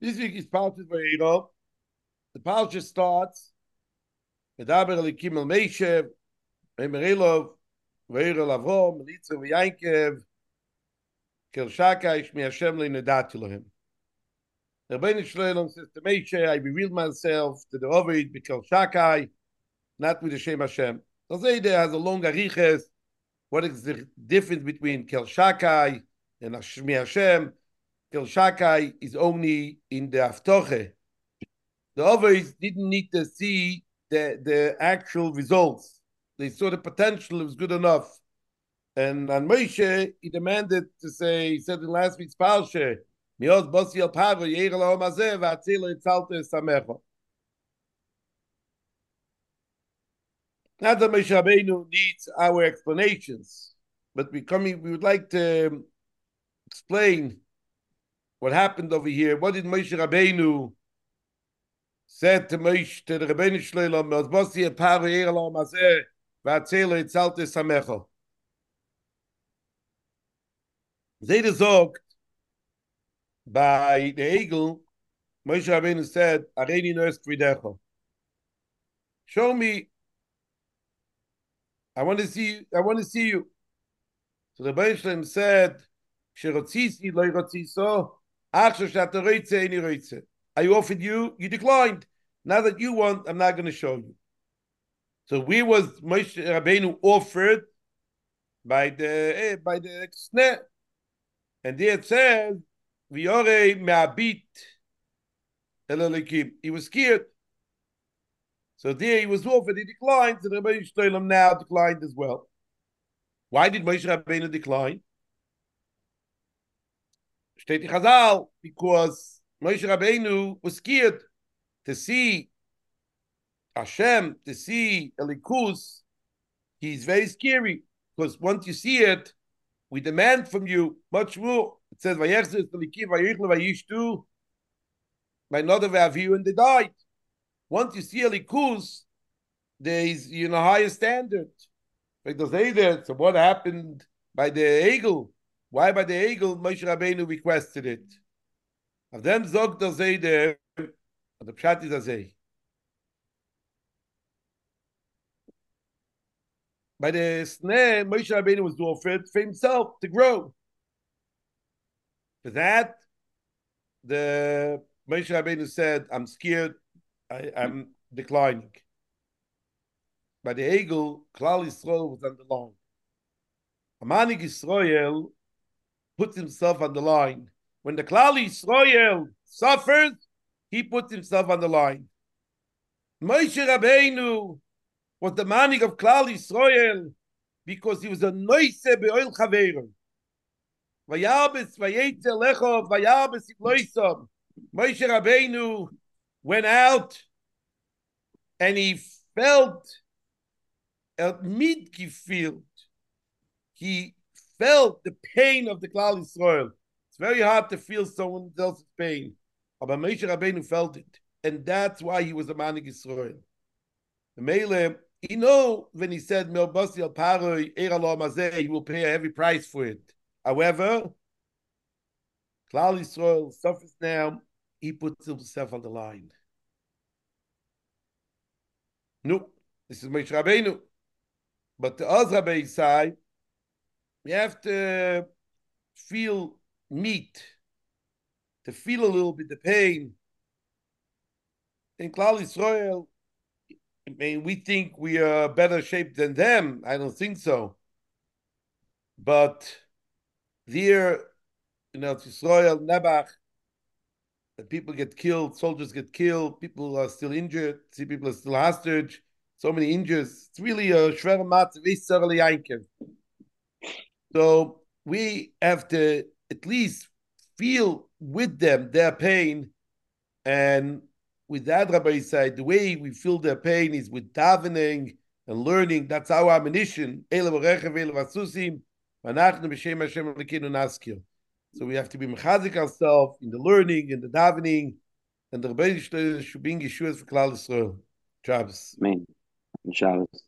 This week is Parshas Va'era. The Parsha starts Medaber Elikim El Meishev, Emerelov, Vayero Lavrom, Melitza V'Yankev, Kel Shaka, Ishmi Hashem Le'nedati Lohem. The Rebbeinu Shloim says to Meishe, I revealed myself to the Ovid, Bekel Shakai, not with the Shem Hashem. So Zayde has a long ariches. What is the difference between Kel Shakai and Shmi Hashem? Shakai is only in the Aftoche. The others didn't need to see the, the actual results. They saw the potential, it was good enough. And on Moshe, he demanded to say, he said in last week's Parsha, Mios Bosi El Paro, Yeir El Hom Hazeh, V'atzil Etzalte Samecha. Not that Moshe Rabbeinu needs our explanations, but we coming, we would like to explain what happened over here what did Moshe Rabbeinu said to Moshe to the Rabbeinu Shleilom was was the par here along as eh va tell it salt is samecho they the by the eagle Moshe Rabbeinu said areni nurse kvidecho show me I want to see you. I want to see you. So the Baishlem said, "Shirotzisi loy so, I offered you, you declined. Now that you want, I'm not going to show you. So we was Moshe Rabbeinu offered by the eh, by the sneh, and there it says Viore me'abit elelikim. He was scared. So there he was offered, he declined, so the Rebbeinu Shloim now declined as well. Why did Moshe Rabbeinu decline? Steht in Chazal, because Moshe Rabbeinu was scared to see Hashem, to see Elikus, he's very scary, because once you see it, we demand from you much more. It says, Vayechzes Elikiv, Vayichle, Vayishtu, by another Vaviu, and they died. Once you see Elikus, there is, you know, higher standard. Like say that, so what happened by the eagle? Why by the eagle Moshe Rabbeinu requested it? Of them zog der sei der the pshat is azay. By the snare, Moshe Rabbeinu was offered for himself to grow. For that, the Moshe Rabbeinu said, "I'm scared. I, I'm declining." By the eagle, Klal Yisrael was on the line. Amanik Yisrael puts himself on the line. When the Klal Yisrael suffers, he puts himself on the line. Moshe Rabbeinu was the manik of Klal Yisrael because he was a noise be'oil chaverim. Vayabes vayetze lechov vayabes iploisam. Moshe Rabbeinu went out and he felt a midgefield. He felt the pain of the Klal Yisrael. It's very hard to feel someone else's pain. But Moshe Rabbeinu felt it. And that's why he was a man of Yisrael. The Mele, he know when he said, Melbasi al Paroi, Mazeh, he will pay a heavy price for it. However, Klal Yisrael suffers now, he puts himself on the line. No, this is Moshe Rabbeinu. But the Oz side, you have to feel meat, to feel a little bit the pain. In Klal Yisrael, I mean, we think we are better shaped than them. I don't think so. But there, you know, Yisrael, Nebach, people get killed, soldiers get killed, people are still injured, see people are still hostage, so many injuries. It's really a shver matzav, so we have to at least feel with them their pain. And with that, Rabbi said, the way we feel their pain is with davening and learning. That's our ammunition. So we have to be mechazik ourselves in the learning and the davening, and the Rebbeinu should bring Yeshua for Klal Yisrael. Shabbos. Amen. Shabbos.